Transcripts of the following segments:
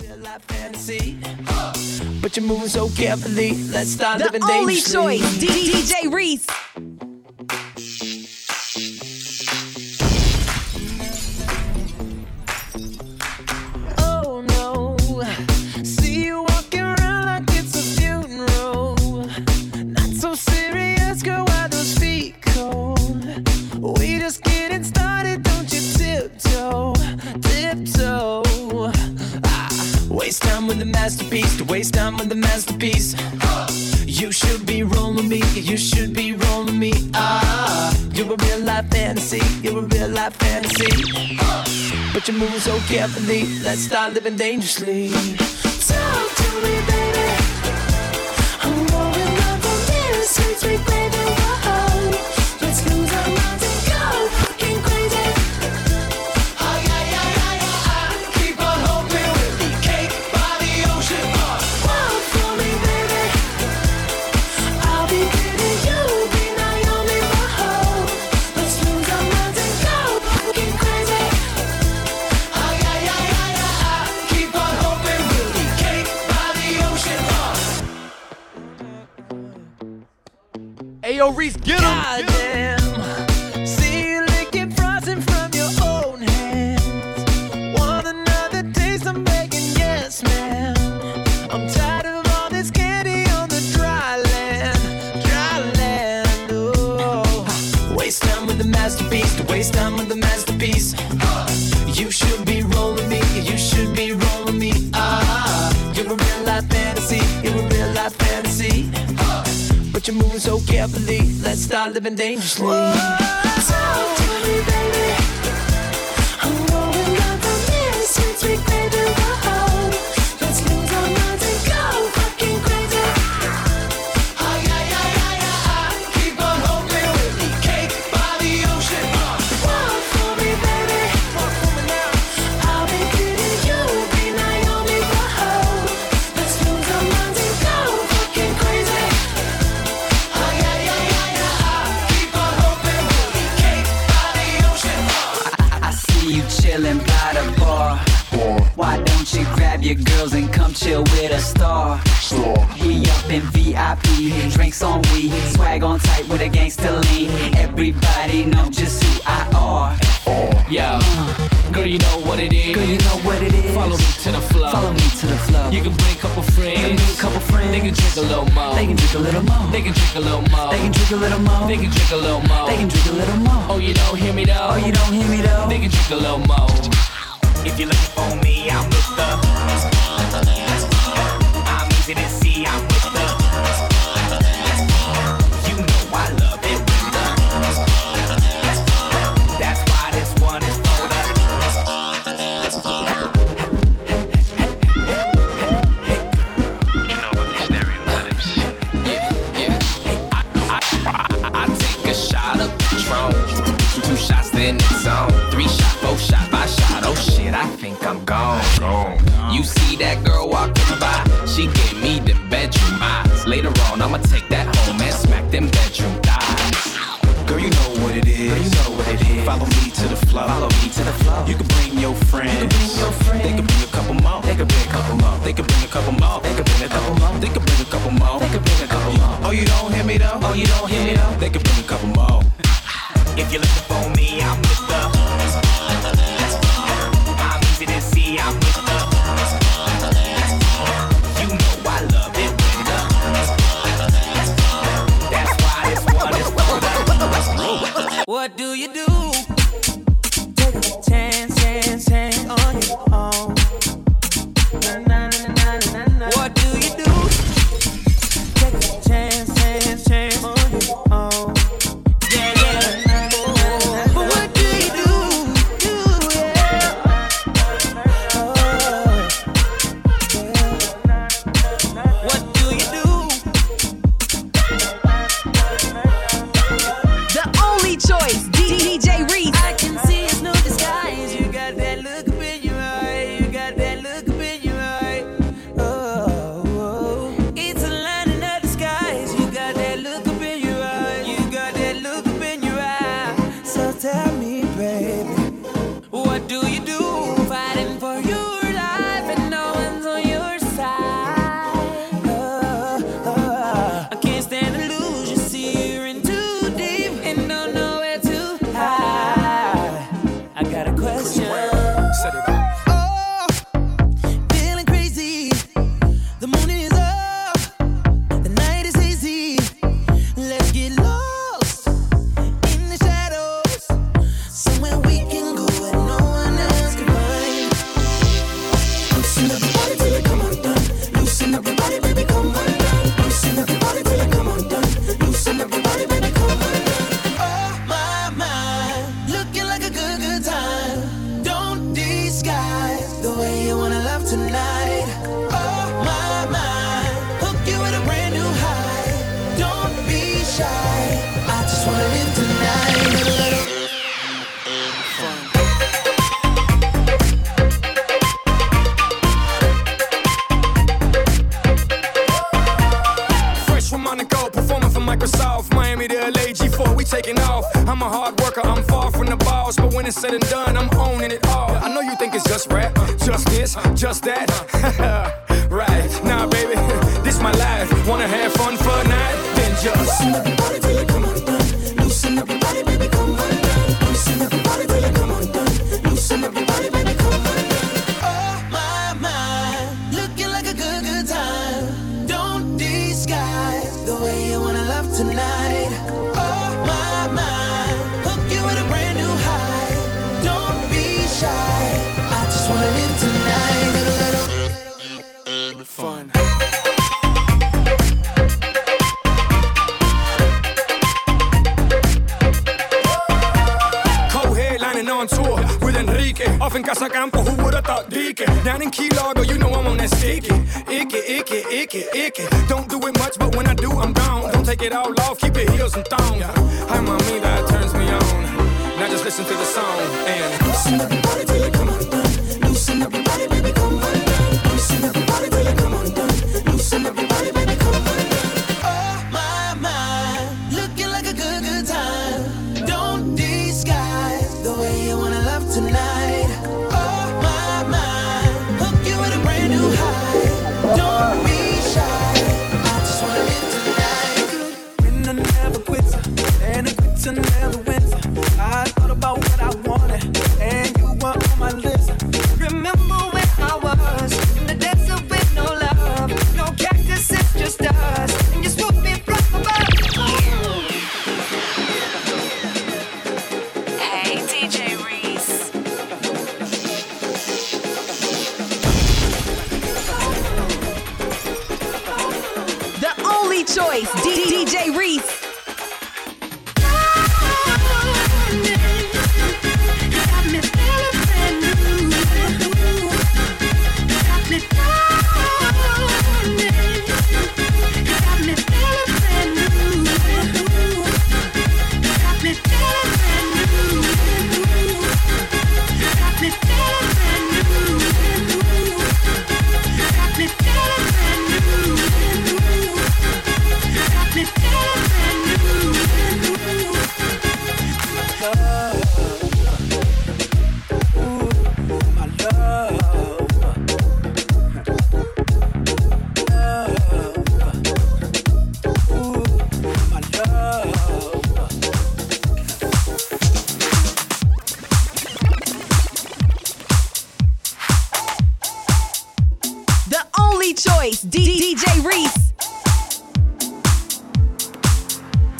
real life fantasy. But you're moving so carefully. Let's start living The only dangerously. choice, D- DJ Reese. Moving so carefully. Let's start living dangerously. Talk to me, baby. You're moving so oh, carefully. Let's start living dangerously. Talk to me, baby. VIP, drinks on we, swag on tight with a gangster lean. Everybody know just who I are. Yo, girl, you know what it is. Girl, you know what it is. Follow me to the flow. Follow me to the flow. You can bring a couple friends. You can bring a couple friends. They can drink a little more. They can drink a little more. They can drink a little more. They can drink a little more. They can drink a little more. They can drink a little more. Oh, you don't hear me though. Oh, you don't hear me though. They can drink a little more. If you're looking for me, I'm with the. I'm easy to see that girl walking by? She gave me the bedroom eyes. Later on, I'ma take that home and smack them bedroom thighs. Girl, you know what it is. Girl, you know what it is. Follow me to the flow. Follow me to the flow. You can bring your friends. You can bring your friends. They can bring a couple more. They can bring a couple more. They can bring a couple more. They can bring a couple more. They can bring a couple more. They can bring a couple more. Oh, you don't hear me though? Oh, you don't hear me though. They can bring a couple more. If you're looking for me, I'm with the. I'm easy to see, What do you do?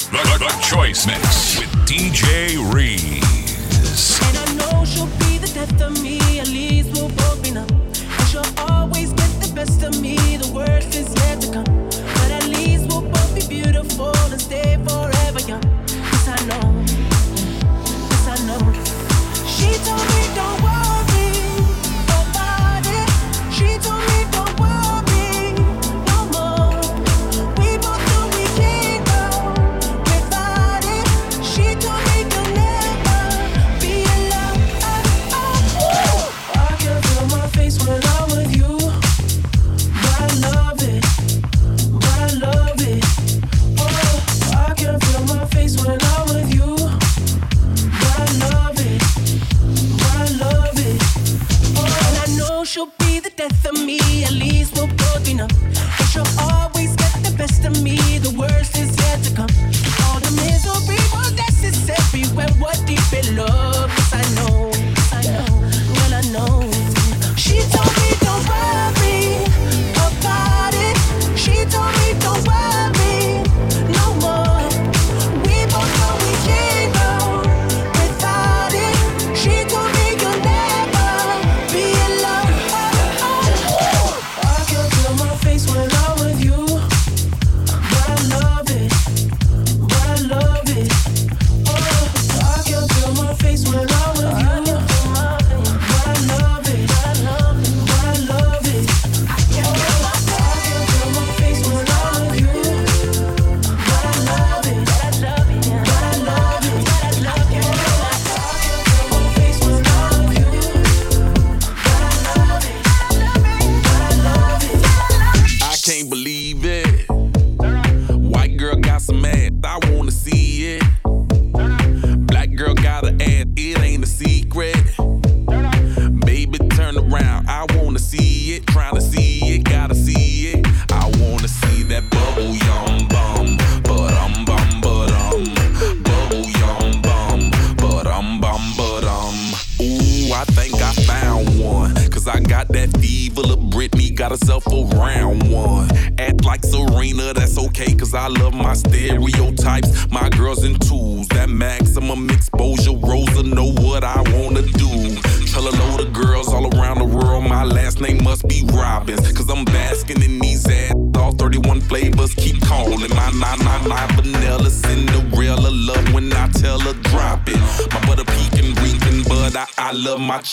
The, the, the Choice Mix with DJ Reeves. And I know she'll be the death of me, at least we'll both be numb. And she'll always get the best of me, the worst is yet to come. But at least we'll both be beautiful and stay forever young. Yes, I know. Yes, I know. She told me don't worry.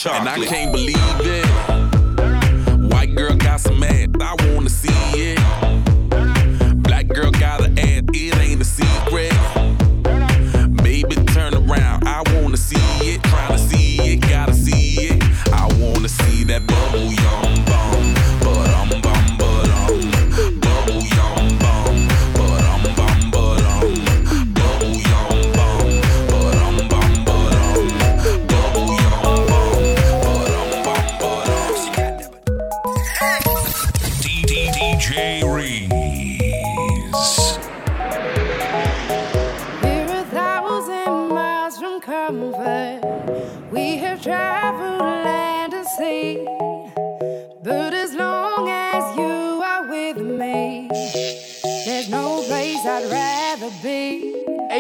Chocolate. And I can't believe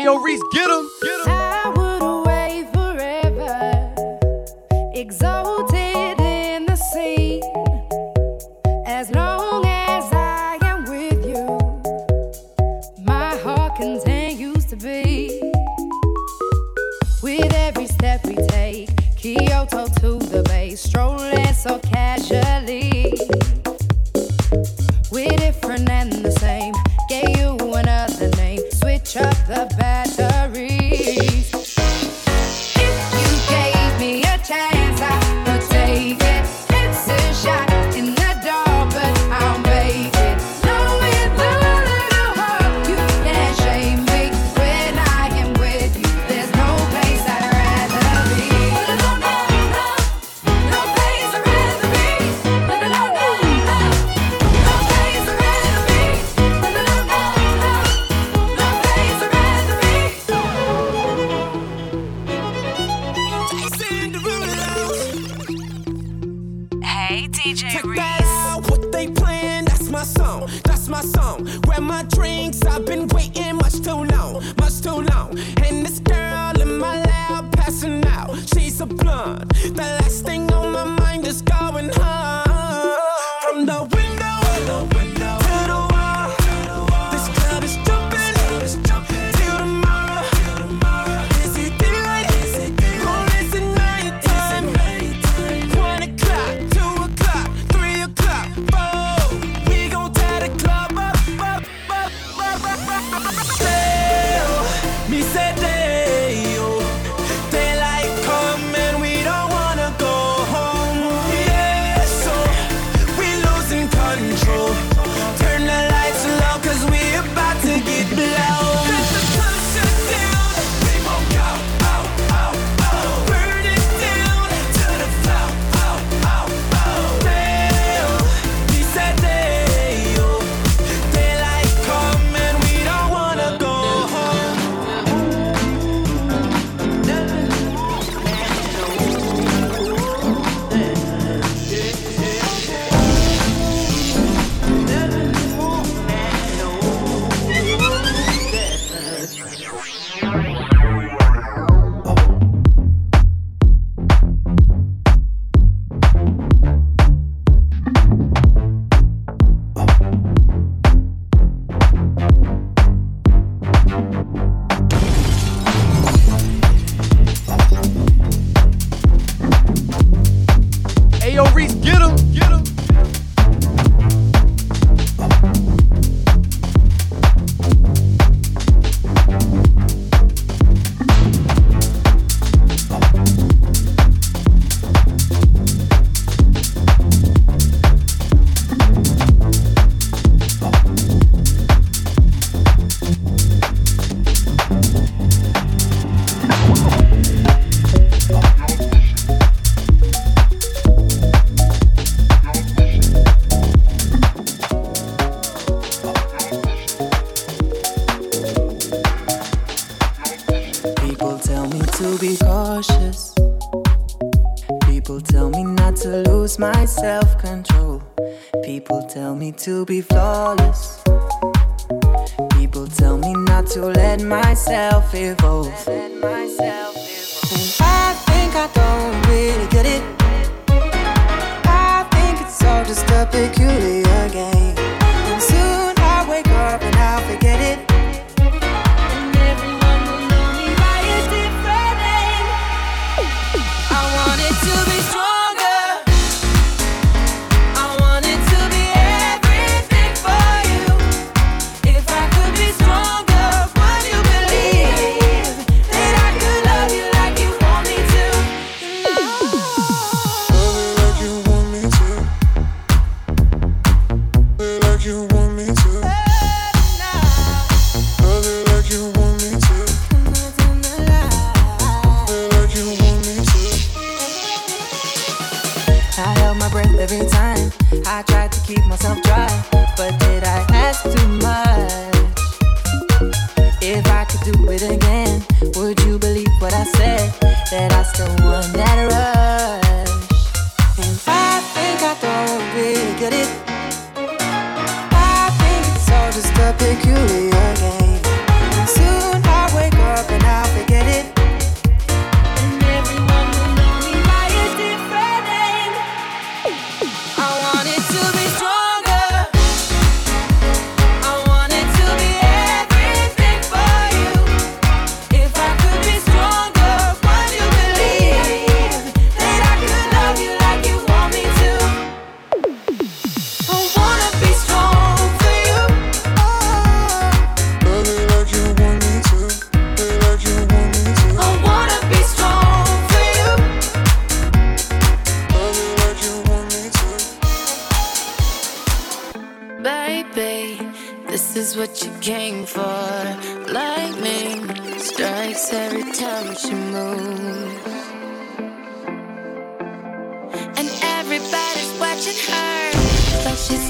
Yo, Reese, get him. Get him. He said, tell me to be cautious. People tell me not to lose my self control. People tell me to be flawless. People tell me not to let myself evolve. And I think I don't really get it. I think it's all just a peculiar game.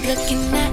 looking at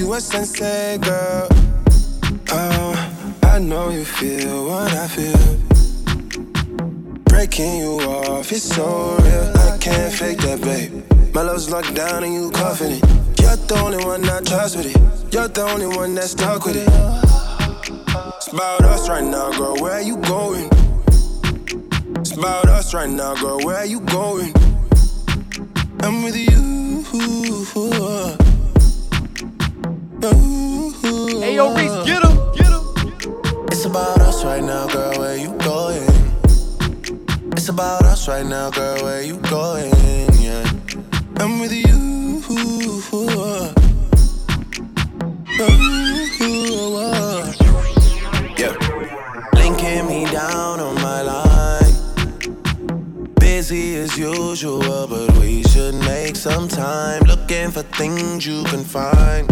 you a sensei, girl. Oh, I know you feel what I feel. Breaking you off, it's so real. I can't fake that, babe. My love's locked down and you confident. You're the only one I trust with it. You're the only one that's stuck with it. For things you can find.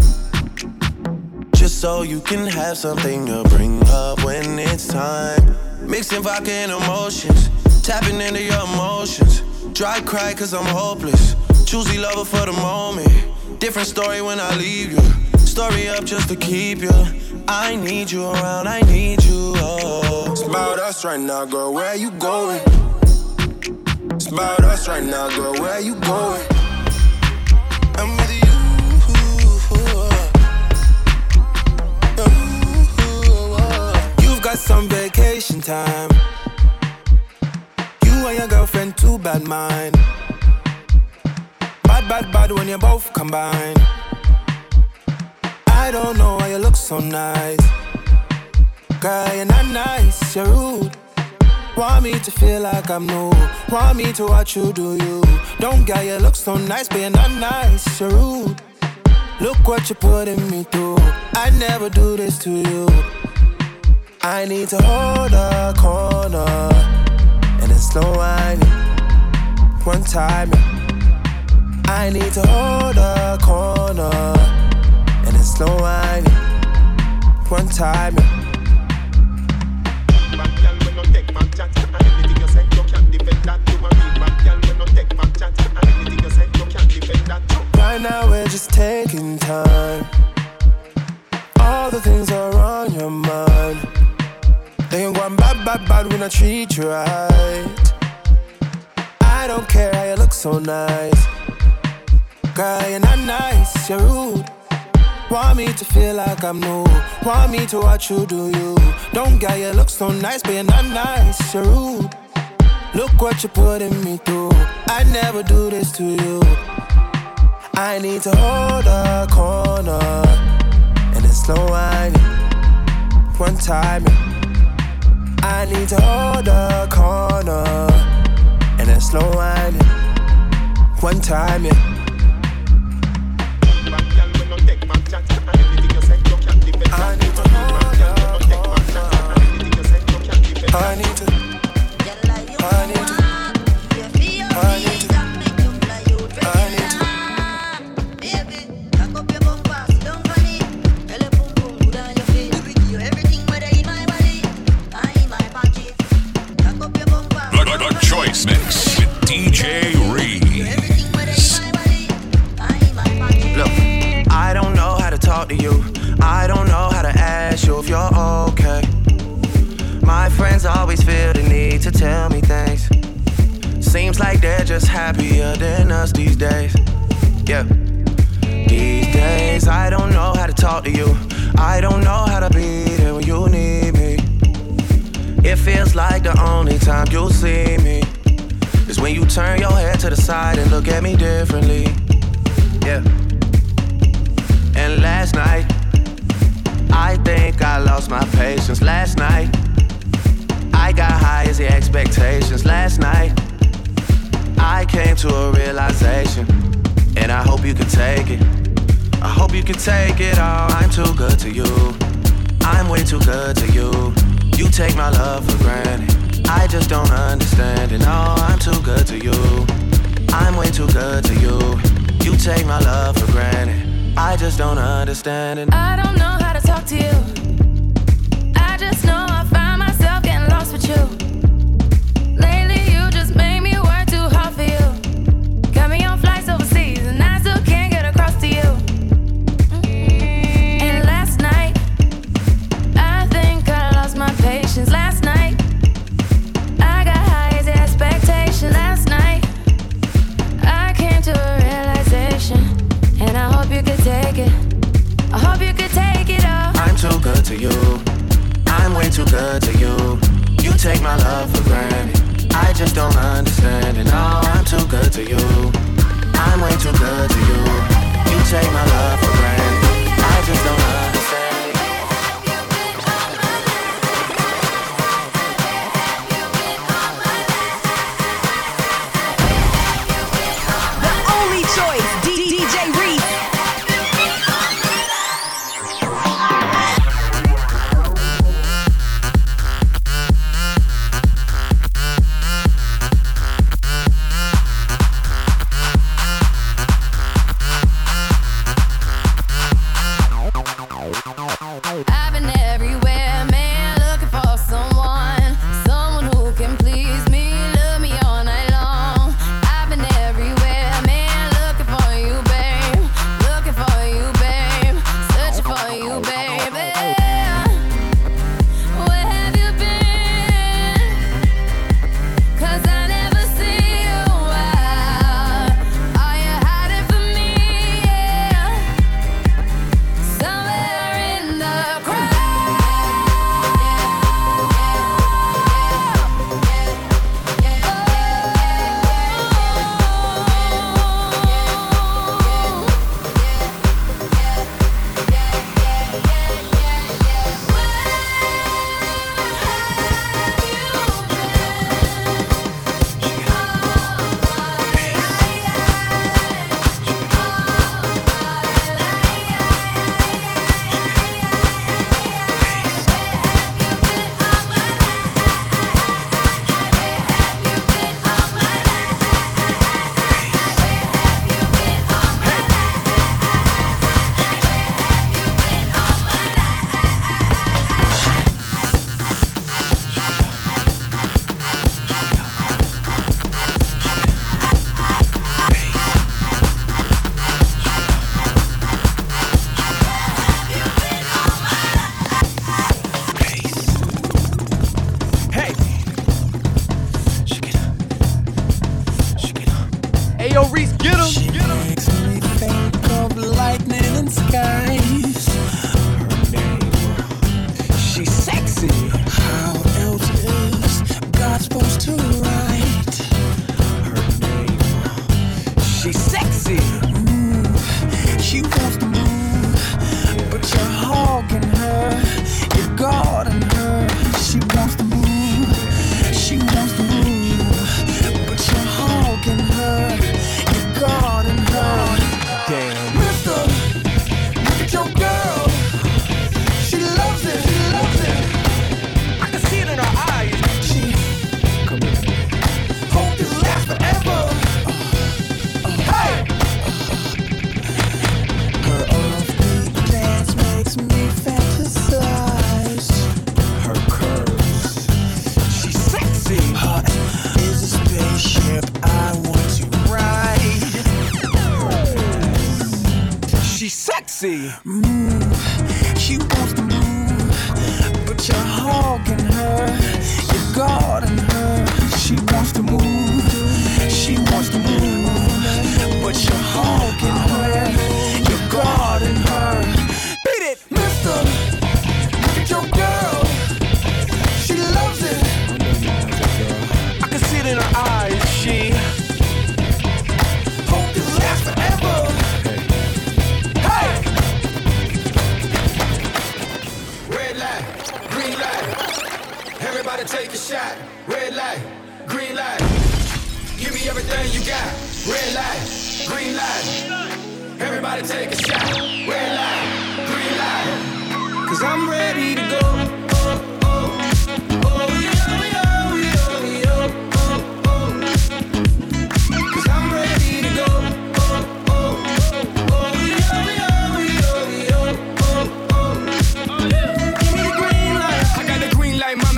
Just so you can have something to bring up when it's time. Mixing vodka and emotions, tapping into your emotions. Dry cry cause I'm hopeless. Choosy lover for the moment. Different story when I leave you. Story up just to keep you. I need you around, I need you. Oh. It's about us right now, girl. Where you going? It's about us right now, girl. Where you going? Got some vacation time. You and your girlfriend, too bad mind. Bad, bad, bad when you both combine. I don't know why you look so nice. Girl, you're not nice, you're rude. Want me to feel like I'm new. Want me to watch you do you. Don't get you look so nice, but you're not nice, you're rude. Look what you're putting me through. I never do this to you. I need to hold a corner and it's slow whining. One time, yeah. I need to hold a corner and it's slow whining. One time, yeah. Right now we're just taking time. All the things are on bad, bad, when I treat you right. I don't care how you look so nice. Girl, you're not nice, you're rude. Want me to feel like I'm new. Want me to watch you do you. Don't get you look so nice, but you're not nice, you're rude. Look what you're putting me through. I never do this to you. I need to hold a corner and it's slow whining. One time. I need to hold a corner and it's slow whining. One time, yeah. I need to hold a corner. I need to. I need to. I don't know how to talk to you. I don't know how to ask you if you're okay. My friends always feel the need to tell me things. Seems like they're just happier than us these days. Yeah. These days, I don't know how to talk to you. I don't know how to be there when you need me. It feels like the only time you'll see me is when you turn your head to the side and look at me differently. Yeah. And last night, I think I lost my patience. Last night, I got high as the expectations. Last night, I came to a realization, and I hope you can take it. I hope you can take it all. I'm too good to you. I'm way too good to you. You take my love for granted. I just don't understand it. No, oh, I'm too good to you. I'm way too good to you. You take my love for granted. I just don't understand it. I don't know how to talk to you. I just know. to you. I'm way too good to you. You take my love for granted. I just don't understand it. No, I'm too good to you. I'm way too good to you. You take my love for granted. I just don't understand. The only choice.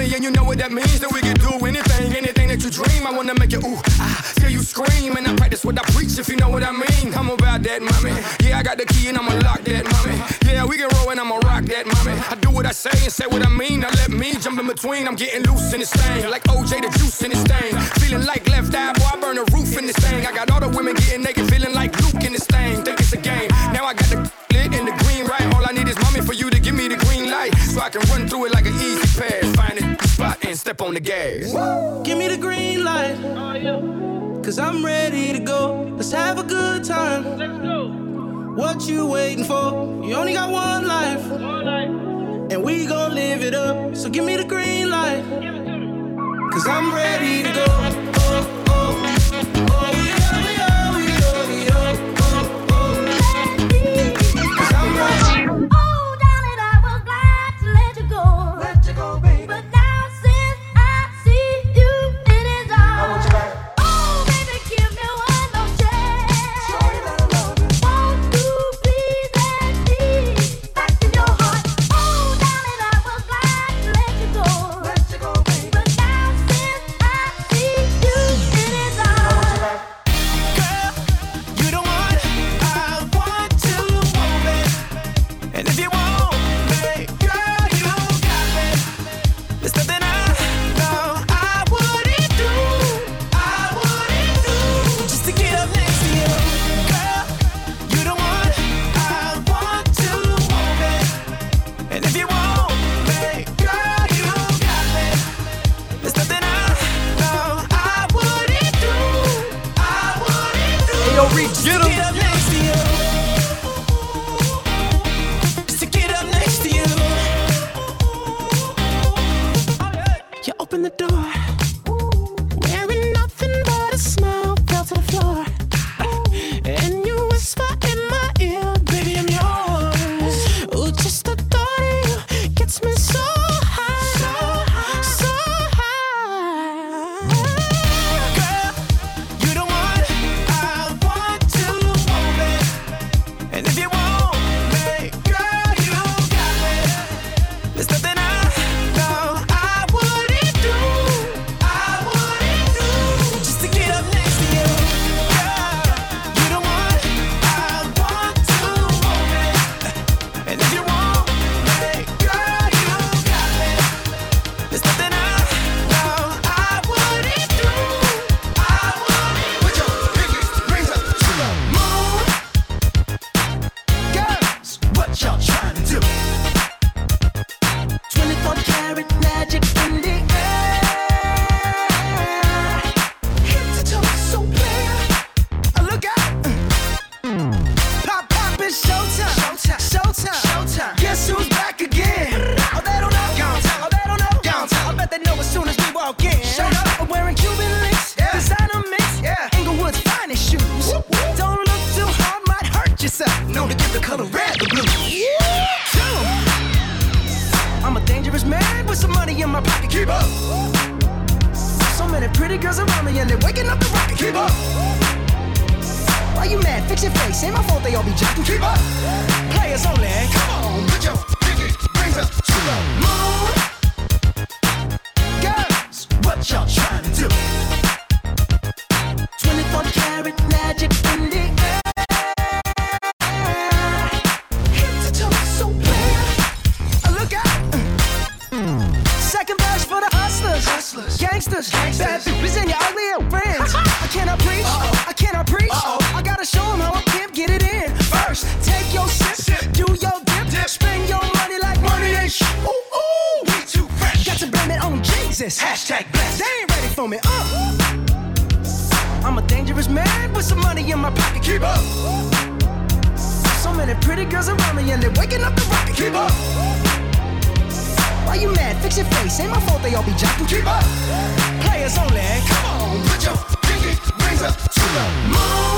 That means that we can do anything, anything that you dream. I wanna make you ooh, ah, till you scream. And I practice what I preach, if you know what I mean. I'm about that, mommy. Yeah, I got the key and I'ma lock that, mommy. Yeah, we can roll and I'ma rock that, mommy. I do what I say and say what I mean. Now let me jump in between. I'm getting loose in this thing, like OJ the juice in this thing. Feeling like left eye, boy, I burn the roof in this thing. I got all the women getting naked, feeling like Luke in this thing. Think it's a game. Now I got the lit and the green right. All I need is mommy for you to give me the green light, so I can run through it like an step on the gas. Give me the green light. Cause I'm ready to go. Let's have a good time. Let's go. What you waiting for? You only got one life. And we gon' live it up. So give me the green light. Cause I'm ready to go. Oh, oh, oh, yeah, yeah, yo, Reed, get him. Keep up. Players only. Come on, put your pinky rings up to the moon. Keep up. So many pretty girls around me and they're waking up the rocket. Keep up. Why you mad? Fix your face. Ain't my fault they all be jacking. Keep up. Players only. Come on, put your pinky rings up to the moon.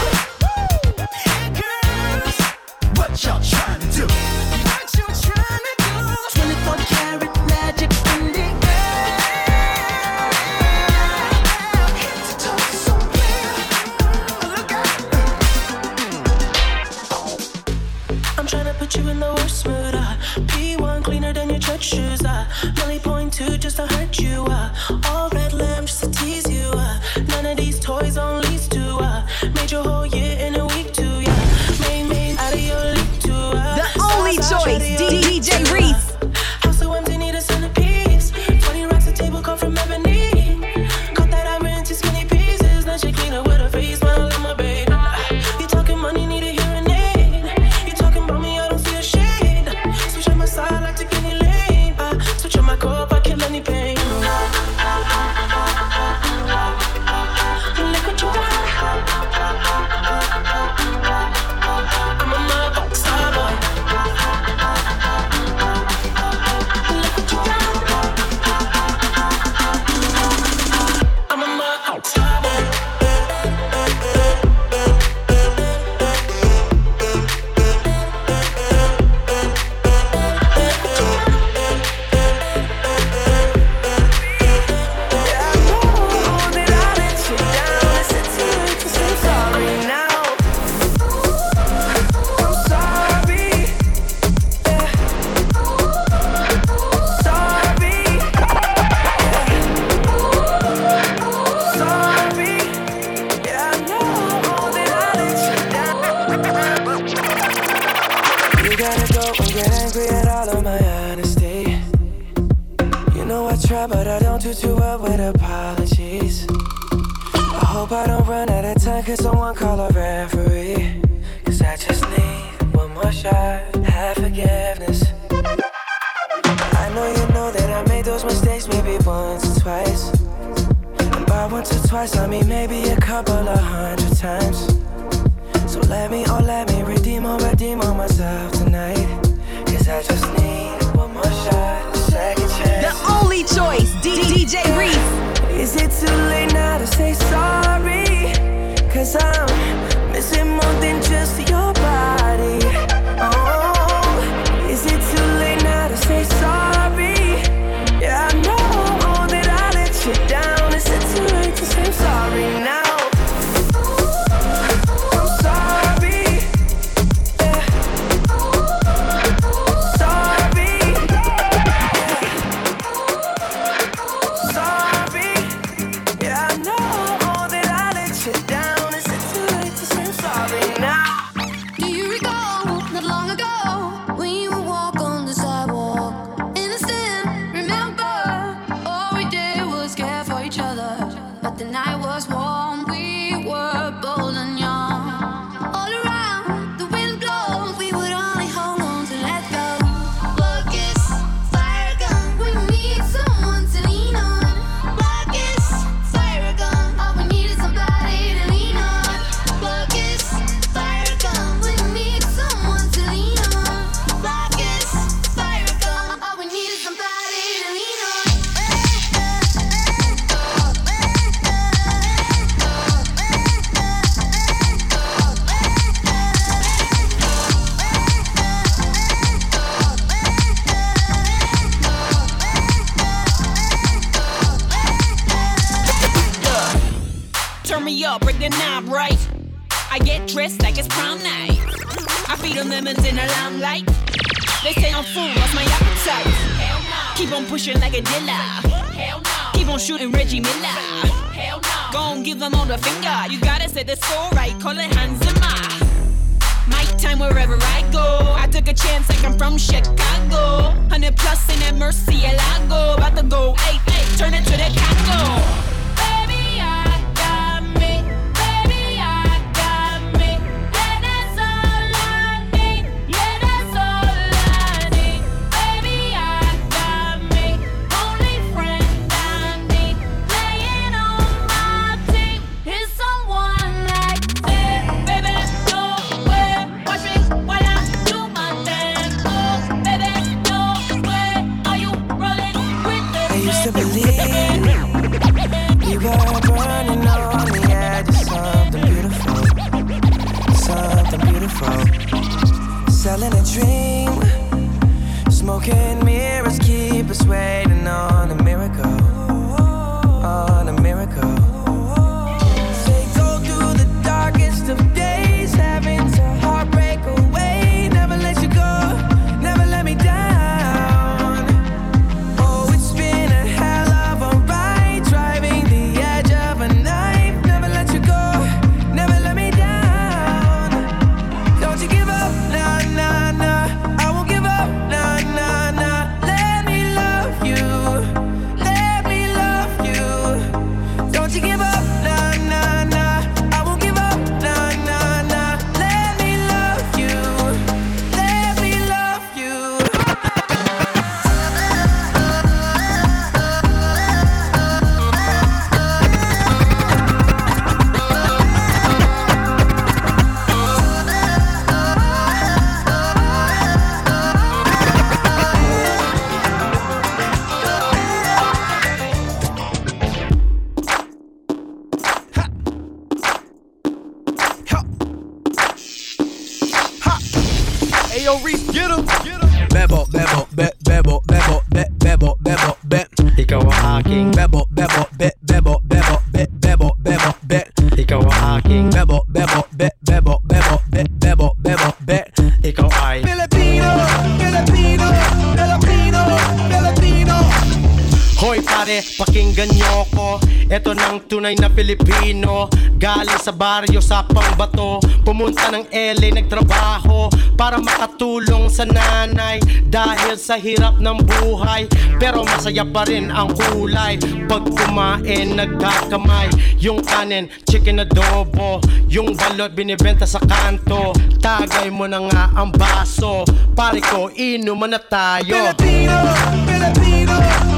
tunay na Pilipino. Galing sa baryo sa pangbato Pumunta ng LA nagtrabaho Para makatulong sa nanay Dahil sa hirap ng buhay. Pero masaya pa rin ang kulay. Pag kumain nagkakamay. Yung kanin chicken adobo. Yung balot binibenta sa kanto. Tagay mo na nga ang baso. Pare ko inuman na tayo. Pilipino, Pilipino.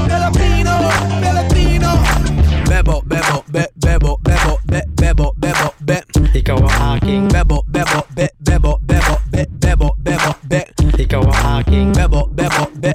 ボベボベベボベボベベボベボベイカはハーキンベボベボベベボベボベベボベボベイカはハーキンベボベボベ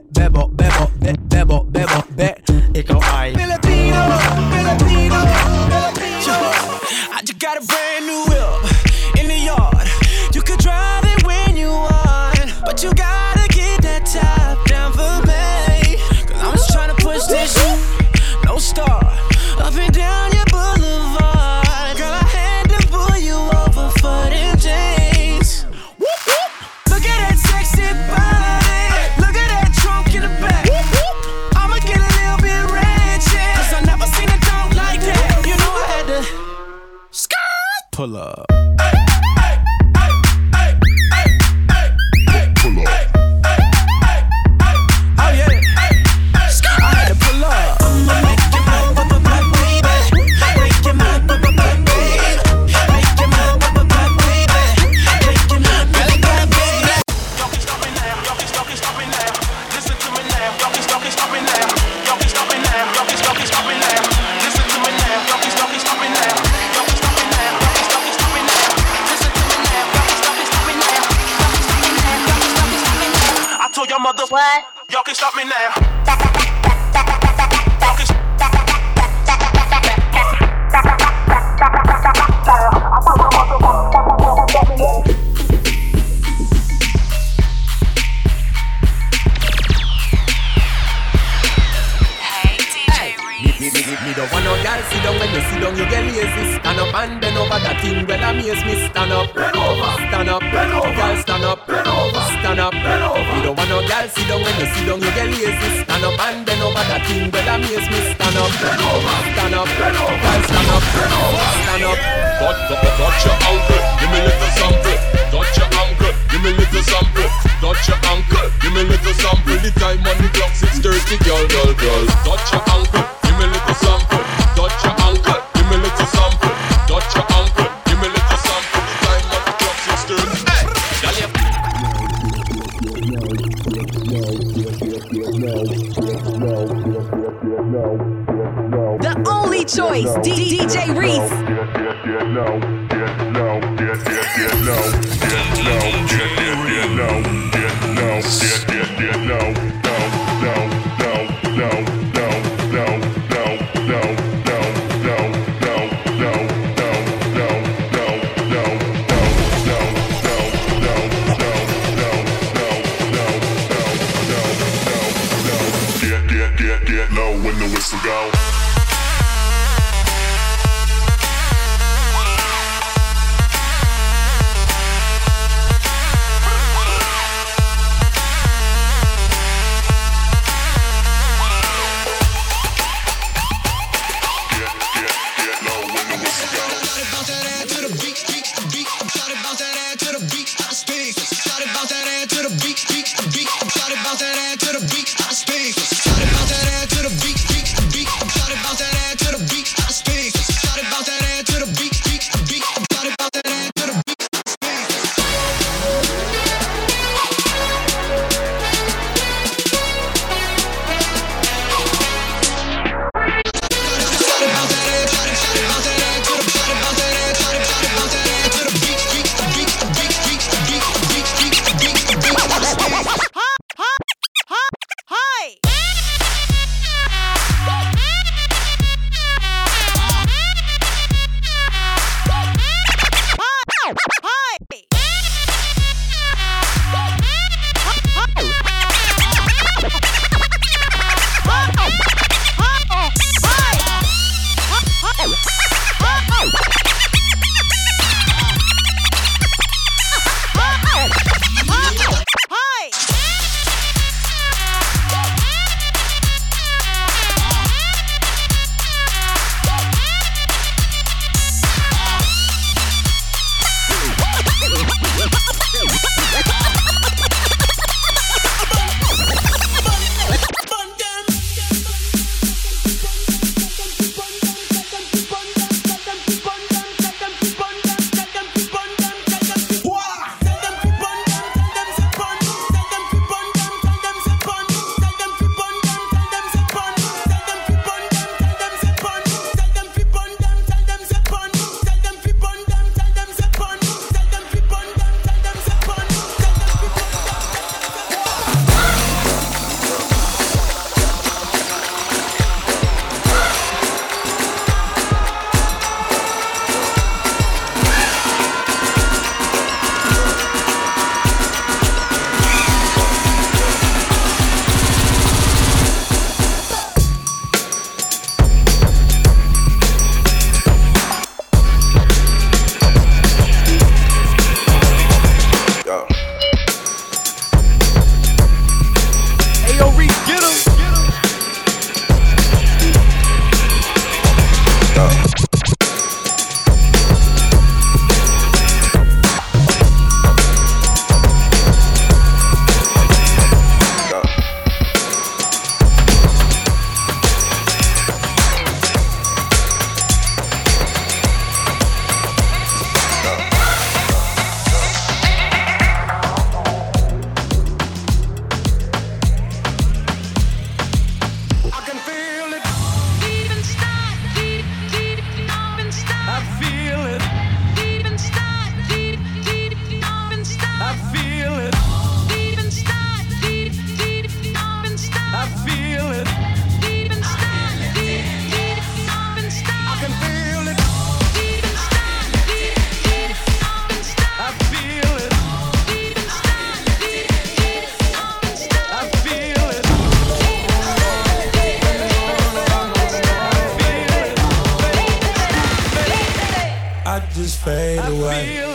fade away.